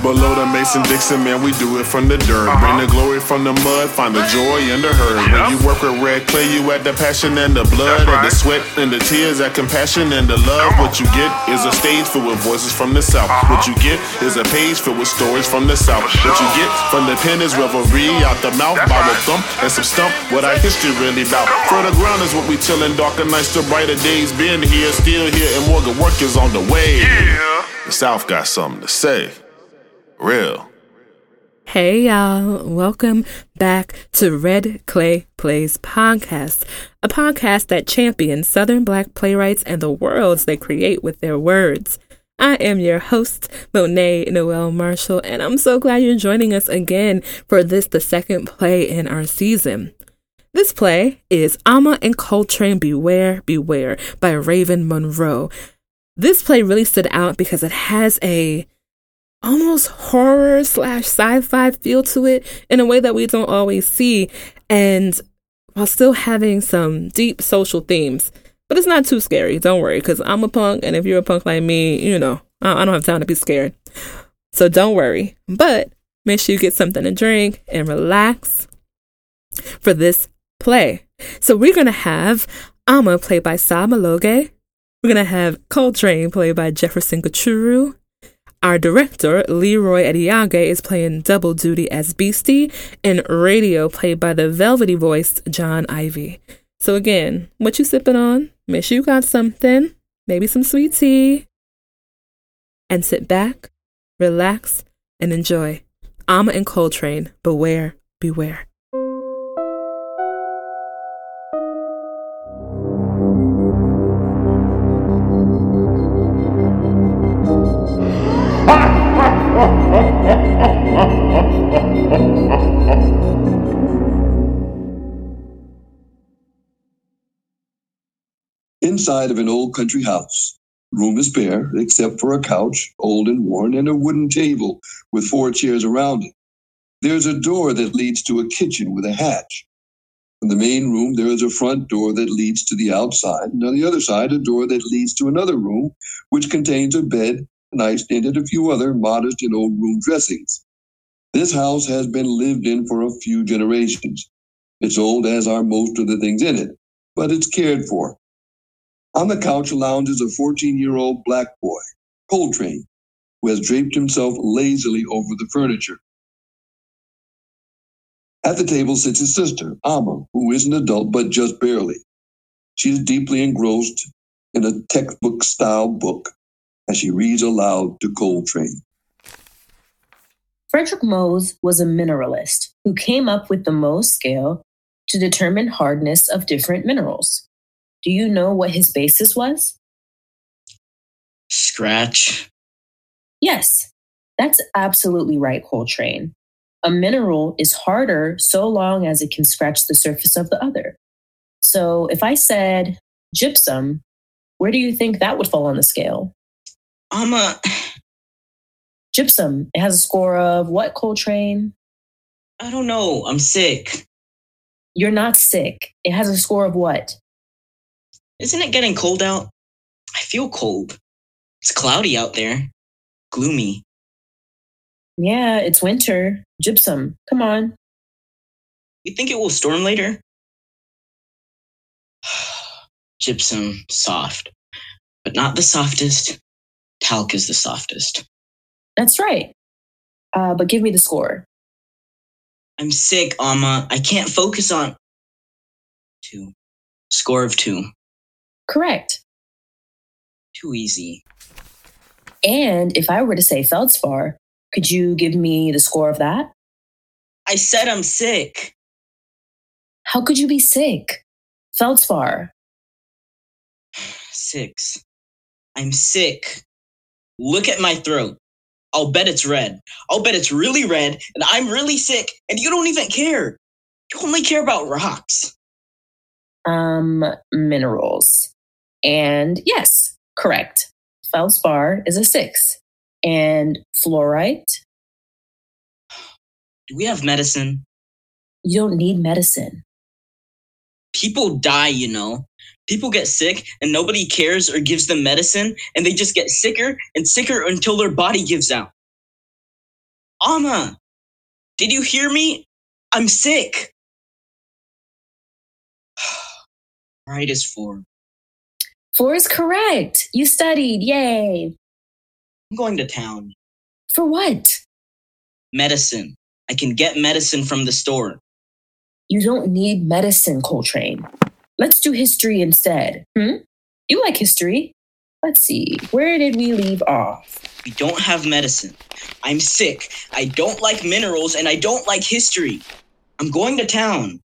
Below the Mason Dixon, man, we do it from the dirt. Bring the glory from the mud, find the joy in the hurt. When you work with red clay, you add the passion and the blood, and the sweat and the tears, that compassion and the love. What you get is a stage filled with voices from the south. What you get is a page filled with stories from the south. What you get from the pen is revelry out the mouth, by Bible thump, and some stump. What our history really about. For the ground is what we chillin', darker nights to brighter days. Been here, still here, and more good work is on the way. The South got something to say. Real. Hey y'all, welcome back to Red Clay Plays Podcast, a podcast that champions Southern Black playwrights and the worlds they create with their words. I am your host, Monet Noelle Marshall, and I'm so glad you're joining us again for this, the second play in our season. This play is Amma and Coltrane Beware, Beware by Raven Monroe. This play really stood out because it has a almost horror slash sci-fi feel to it in a way that we don't always see. And while still having some deep social themes but it's not too scary. Don't worry because i'm a punk and if you're a punk like me you know i don't have time to be scared. So don't worry. But make sure you get something to drink and relax for this play. So we're gonna have Amma played by Sam Maloge. We're gonna have Coltrane played by Jefferson Gachuru. Our director, Leroy Adiage, is playing double duty as Beastie, and radio played by the velvety voiced John Ivy. So again, what you sipping on? Make sure you got something, maybe some sweet tea, and sit back, relax, and enjoy. Amma and Coltrane, beware, beware. Inside of an old country house. Room is bare, except for a couch, old and worn, and a wooden table with four chairs around it. There's a door that leads to a kitchen with a hatch. In the main room, there is a front door that leads to the outside, and on the other side, a door that leads to another room, which contains a bed, a nightstand, and a few other modest and old room dressings. This house has been lived in for a few generations. It's old, as are most of the things in it, but it's cared for. On the couch lounges a 14 year old black boy, Coltrane, who has draped himself lazily over the furniture. At the table sits his sister, Amma, who is an adult but just barely. She is deeply engrossed in a textbook style book as she reads aloud to Coltrane. Frederick Mohs was a mineralist who came up with the Mohs scale to determine hardness of different minerals. Do you know what his basis was? Scratch. Yes, that's absolutely right, Coltrane. A mineral is harder so long as it can scratch the surface of the other. So if I said gypsum, where do you think that would fall on the scale? I'm a. Gypsum. It has a score of what, Coltrane? I don't know. I'm sick. You're not sick. It has a score of what? Isn't it getting cold out? I feel cold. It's cloudy out there. Gloomy. Yeah, it's winter. Gypsum. Come on. You think it will storm later? Gypsum, soft. But not the softest. Talc is the softest. That's right. Uh, but give me the score. I'm sick, Amma. I can't focus on. Two. Score of two. Correct. Too easy. And if I were to say feldspar, could you give me the score of that? I said I'm sick. How could you be sick? Feldspar. Six. I'm sick. Look at my throat. I'll bet it's red. I'll bet it's really red, and I'm really sick, and you don't even care. You only care about rocks. Um, minerals. And yes, correct. Feldspar is a six. And fluorite, Do we have medicine? you don't need medicine. People die, you know. People get sick and nobody cares or gives them medicine, and they just get sicker and sicker until their body gives out. Amma, did you hear me? I'm sick. right is four. Four is correct. You studied. Yay. I'm going to town. For what? Medicine. I can get medicine from the store. You don't need medicine, Coltrane. Let's do history instead. Hmm? You like history. Let's see. Where did we leave off? We don't have medicine. I'm sick. I don't like minerals and I don't like history. I'm going to town.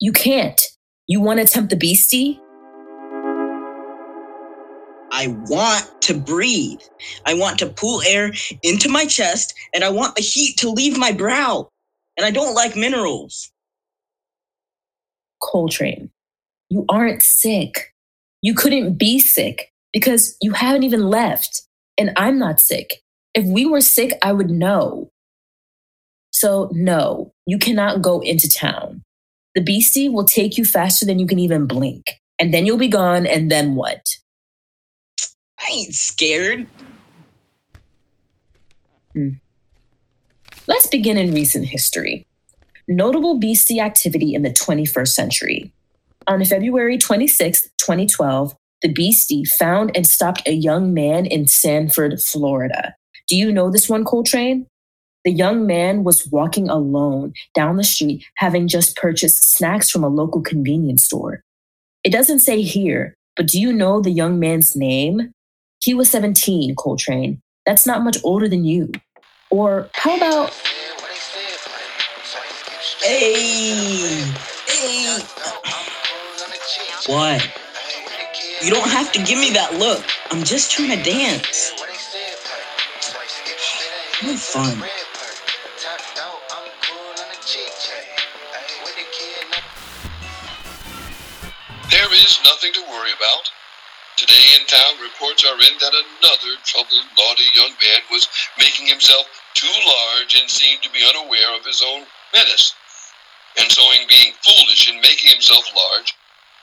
You can't. You want to tempt the beastie? I want to breathe. I want to pull air into my chest and I want the heat to leave my brow. And I don't like minerals. Coltrane, you aren't sick. You couldn't be sick because you haven't even left. And I'm not sick. If we were sick, I would know. So, no, you cannot go into town. The beastie will take you faster than you can even blink. And then you'll be gone. And then what? I ain't scared. Hmm. Let's begin in recent history. Notable beastie activity in the 21st century. On February 26, 2012, the beastie found and stopped a young man in Sanford, Florida. Do you know this one, Coltrane? The young man was walking alone down the street, having just purchased snacks from a local convenience store. It doesn't say here, but do you know the young man's name? He was 17, Coltrane. That's not much older than you. Or how about. Hey! Hey! What? You don't have to give me that look. I'm just trying to dance. No fun. There is nothing to worry about. Today in town, reports are in that another troubled, naughty young man was making himself too large and seemed to be unaware of his own menace. And so, in being foolish in making himself large,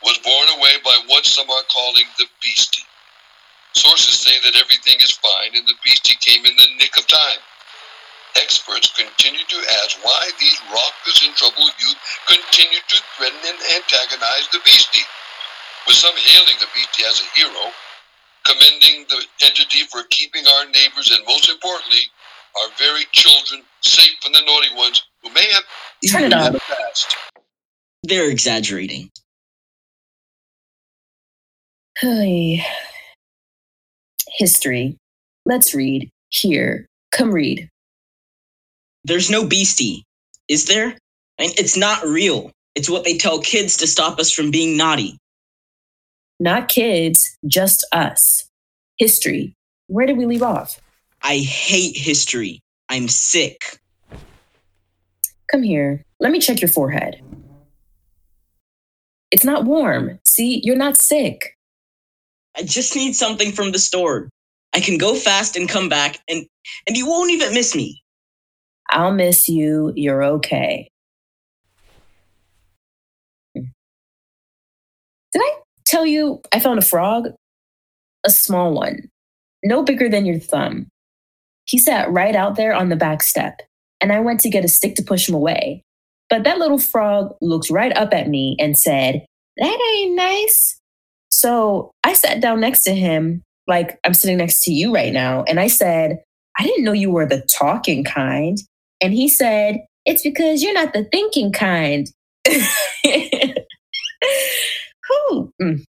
was borne away by what some are calling the beastie. Sources say that everything is fine and the beastie came in the nick of time. Experts continue to ask why these raucous and troubled youth continue to threaten and antagonize the beastie with some hailing the beastie as a hero, commending the entity for keeping our neighbors and most importantly, our very children safe from the naughty ones who may have Turn it even on. past. They're exaggerating. Hey. History. Let's read. Here. Come read. There's no beastie, is there? I mean, it's not real. It's what they tell kids to stop us from being naughty. Not kids, just us. History. Where did we leave off? I hate history. I'm sick. Come here. Let me check your forehead. It's not warm. See, you're not sick. I just need something from the store. I can go fast and come back, and and you won't even miss me. I'll miss you. You're okay. Hmm. Did I tell you I found a frog? A small one, no bigger than your thumb. He sat right out there on the back step, and I went to get a stick to push him away. But that little frog looked right up at me and said, That ain't nice. So I sat down next to him, like I'm sitting next to you right now, and I said, I didn't know you were the talking kind. And he said, It's because you're not the thinking kind. Whew. Mm.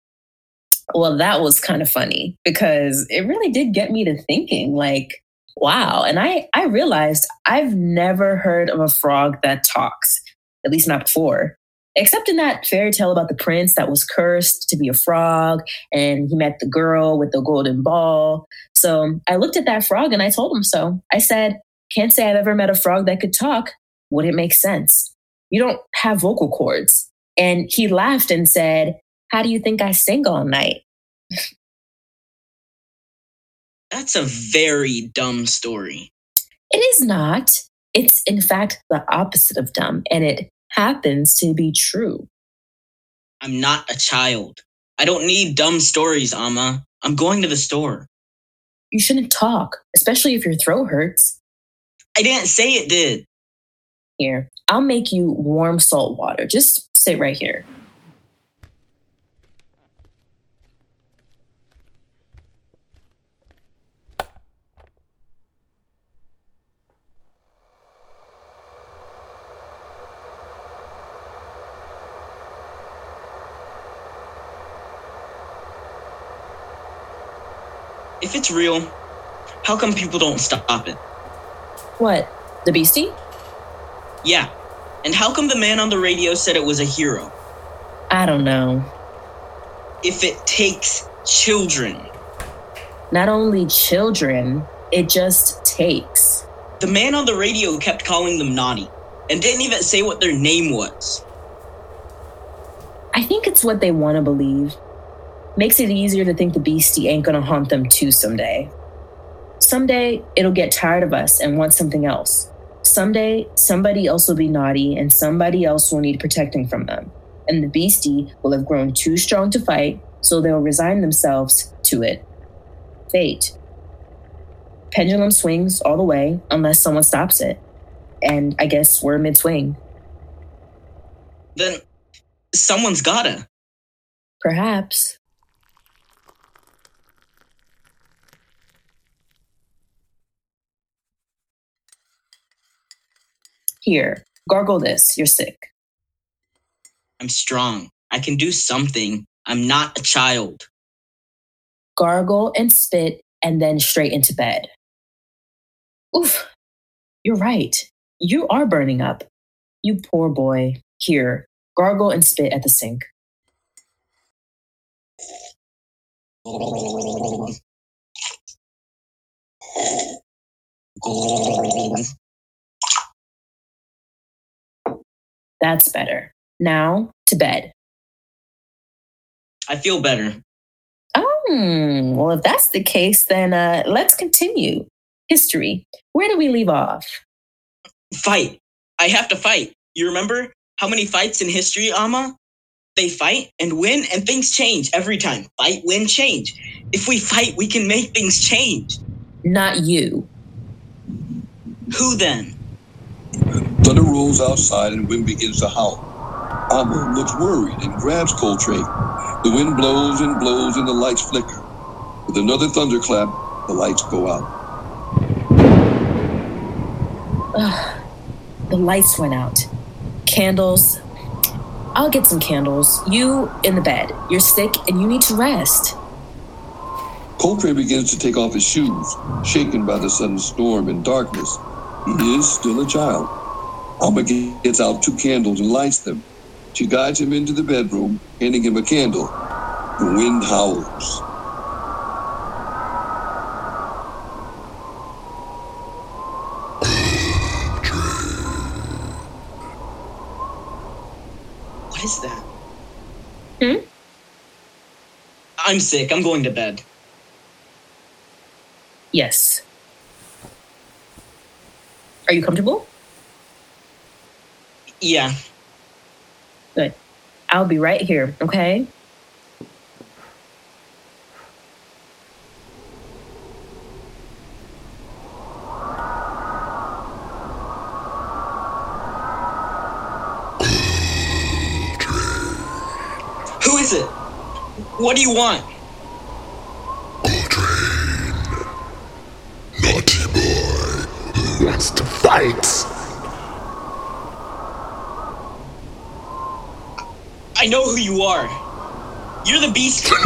Well, that was kind of funny because it really did get me to thinking, like, wow. And I, I realized I've never heard of a frog that talks, at least not before. Except in that fairy tale about the prince that was cursed to be a frog and he met the girl with the golden ball. So I looked at that frog and I told him so. I said, Can't say I've ever met a frog that could talk. Would it make sense? You don't have vocal cords. And he laughed and said, How do you think I sing all night? That's a very dumb story. It is not. It's, in fact, the opposite of dumb, and it happens to be true. I'm not a child. I don't need dumb stories, Amma. I'm going to the store. You shouldn't talk, especially if your throat hurts. I didn't say it did. Here, I'll make you warm salt water. Just sit right here. If it's real, how come people don't stop it? What? The beastie? Yeah. And how come the man on the radio said it was a hero? I don't know. If it takes children. Not only children, it just takes. The man on the radio kept calling them naughty and didn't even say what their name was. I think it's what they want to believe. Makes it easier to think the beastie ain't gonna haunt them too someday. Someday it'll get tired of us and want something else. Someday somebody else will be naughty and somebody else will need protecting from them. And the beastie will have grown too strong to fight, so they'll resign themselves to it. Fate. Pendulum swings all the way unless someone stops it. And I guess we're mid swing. Then someone's gotta. Perhaps. Here, gargle this. You're sick. I'm strong. I can do something. I'm not a child. Gargle and spit, and then straight into bed. Oof, you're right. You are burning up. You poor boy. Here, gargle and spit at the sink. That's better. Now to bed. I feel better. Oh, well, if that's the case, then uh, let's continue. History. Where do we leave off? Fight. I have to fight. You remember how many fights in history, Amma? They fight and win, and things change every time. Fight, win, change. If we fight, we can make things change. Not you. Who then? Rolls outside and wind begins to howl. Amma looks worried and grabs Coltrane. The wind blows and blows and the lights flicker. With another thunderclap, the lights go out. Ugh, the lights went out. Candles. I'll get some candles. You in the bed. You're sick and you need to rest. Coltrane begins to take off his shoes, shaken by the sudden storm and darkness. He is still a child. Amma gets out two candles and lights them. She guides him into the bedroom, handing him a candle. The wind howls. What is that? Hmm? I'm sick. I'm going to bed. Yes. Are you comfortable? Yeah. Good. I'll be right here, okay? Who is it? What do you want? Coltrane. Naughty boy who wants to fight. I know who you are. You're the beast.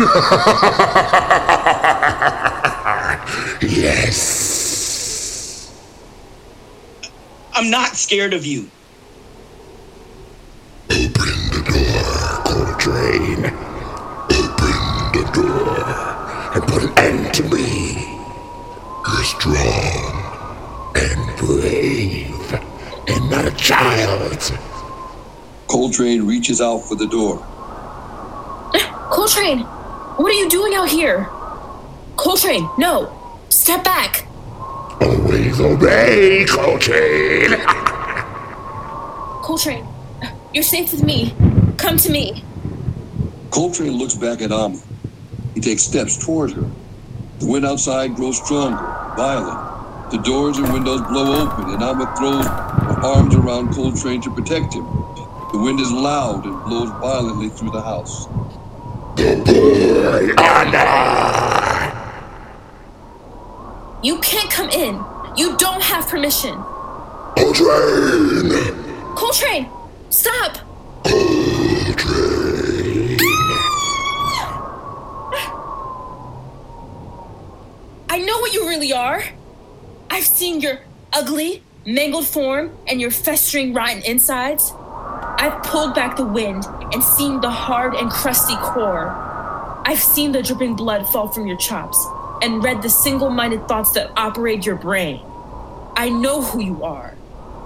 Yes. I'm not scared of you. Open the door, Coltrane. Open the door and put an end to me. You're strong and brave and not a child. Coltrane reaches out for the door. Coltrane, what are you doing out here? Coltrane, no! Step back! Always obey, Coltrane. Coltrane, you're safe with me. Come to me. Coltrane looks back at Amma. He takes steps toward her. The wind outside grows stronger, violent. The doors and windows blow open, and Amma throws her arms around Coltrane to protect him. The wind is loud and blows violently through the house. You can't come in. You don't have permission. Coltrane! Coltrane, stop! I know what you really are. I've seen your ugly, mangled form and your festering, rotten insides. I've pulled back the wind and seen the hard and crusty core. I've seen the dripping blood fall from your chops and read the single minded thoughts that operate your brain. I know who you are.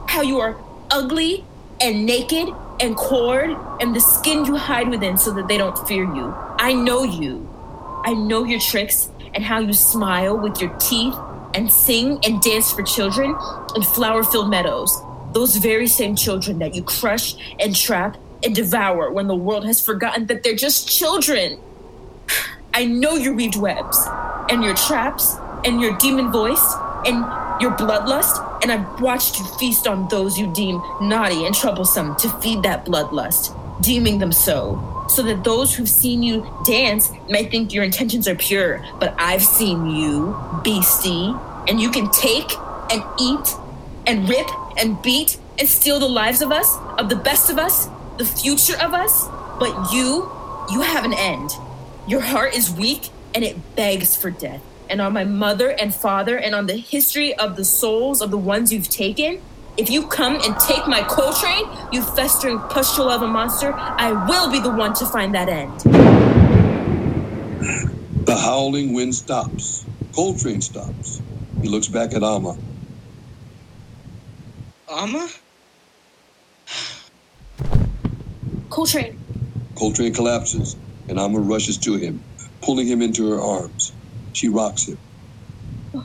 How you are ugly and naked and cored and the skin you hide within so that they don't fear you. I know you. I know your tricks and how you smile with your teeth and sing and dance for children in flower filled meadows. Those very same children that you crush and trap and devour when the world has forgotten that they're just children. I know your weaved webs and your traps and your demon voice and your bloodlust, and I've watched you feast on those you deem naughty and troublesome to feed that bloodlust, deeming them so, so that those who've seen you dance might think your intentions are pure. But I've seen you, beastie, and you can take and eat and rip and beat and steal the lives of us, of the best of us, the future of us. But you, you have an end. Your heart is weak and it begs for death. And on my mother and father and on the history of the souls of the ones you've taken, if you come and take my Coltrane, you festering pustule of a monster, I will be the one to find that end. The howling wind stops. Coltrane stops. He looks back at Amma. Amma? Coltrane, Coltrane collapses, and Amma rushes to him, pulling him into her arms. She rocks him. Oh,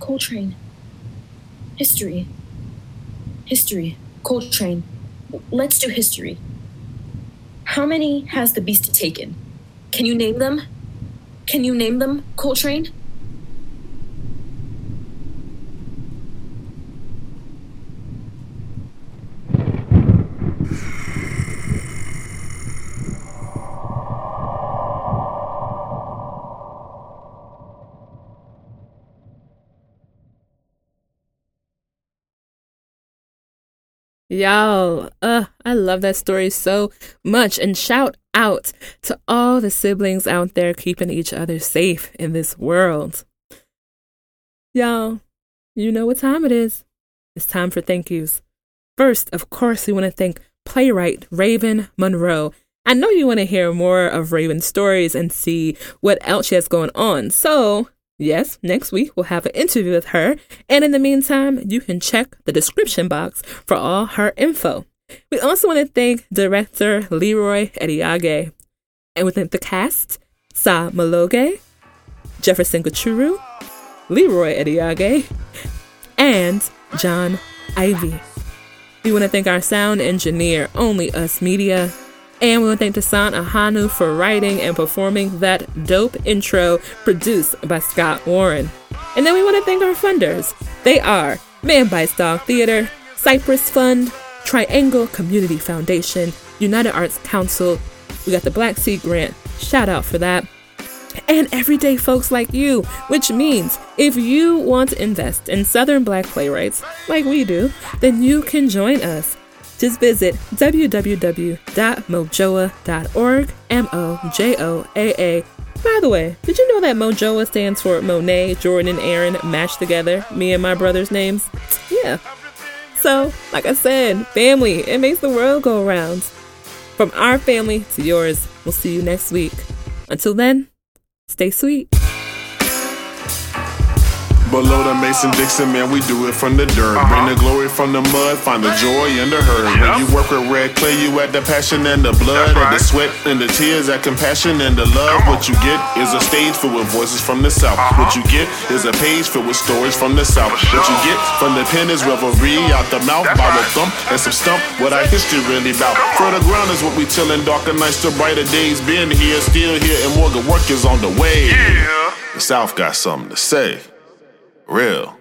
Coltrane. History. History. Coltrane. Let's do history. How many has the beast taken? Can you name them? Can you name them, Coltrane? Y'all, uh, I love that story so much. And shout out to all the siblings out there keeping each other safe in this world. Y'all, you know what time it is. It's time for thank yous. First, of course, we want to thank playwright Raven Monroe. I know you want to hear more of Raven's stories and see what else she has going on. So Yes, next week we'll have an interview with her, and in the meantime, you can check the description box for all her info. We also want to thank director Leroy Ediage, and we thank the cast Sa Maloge, Jefferson Gachuru, Leroy Ediage, and John Ivy. We want to thank our sound engineer, Only Us Media, and we want to thank Dasan Ahanu for writing and performing that dope intro produced by Scott Warren. And then we want to thank our funders. They are Man Bites Dog Theater, Cypress Fund, Triangle Community Foundation, United Arts Council. We got the Black Seed Grant. Shout out for that. And everyday folks like you, which means if you want to invest in Southern Black playwrights like we do, then you can join us just visit www.mojoaa.org, M O J O A A. By the way, did you know that MOJOAA stands for Monet, Jordan, and Aaron matched together, me and my brother's names? Yeah. So, like I said, family, it makes the world go around. From our family to yours, we'll see you next week. Until then, stay sweet. Below the Mason Dixon, man, we do it from the dirt. Bring the glory from the mud, find the joy in the hurt. When you work with red clay, you add the passion and the blood, and the sweat and the tears, that compassion and the love. What you get is a stage filled with voices from the south. What you get is a page filled with stories from the south. What you get from the pen is revelry out the mouth, by the thump and some stump. What our history really about. Further ground is what we tillin', darker nights to brighter days. Been here, still here, and more good work is on the way. Yeah. The South got something to say. Real.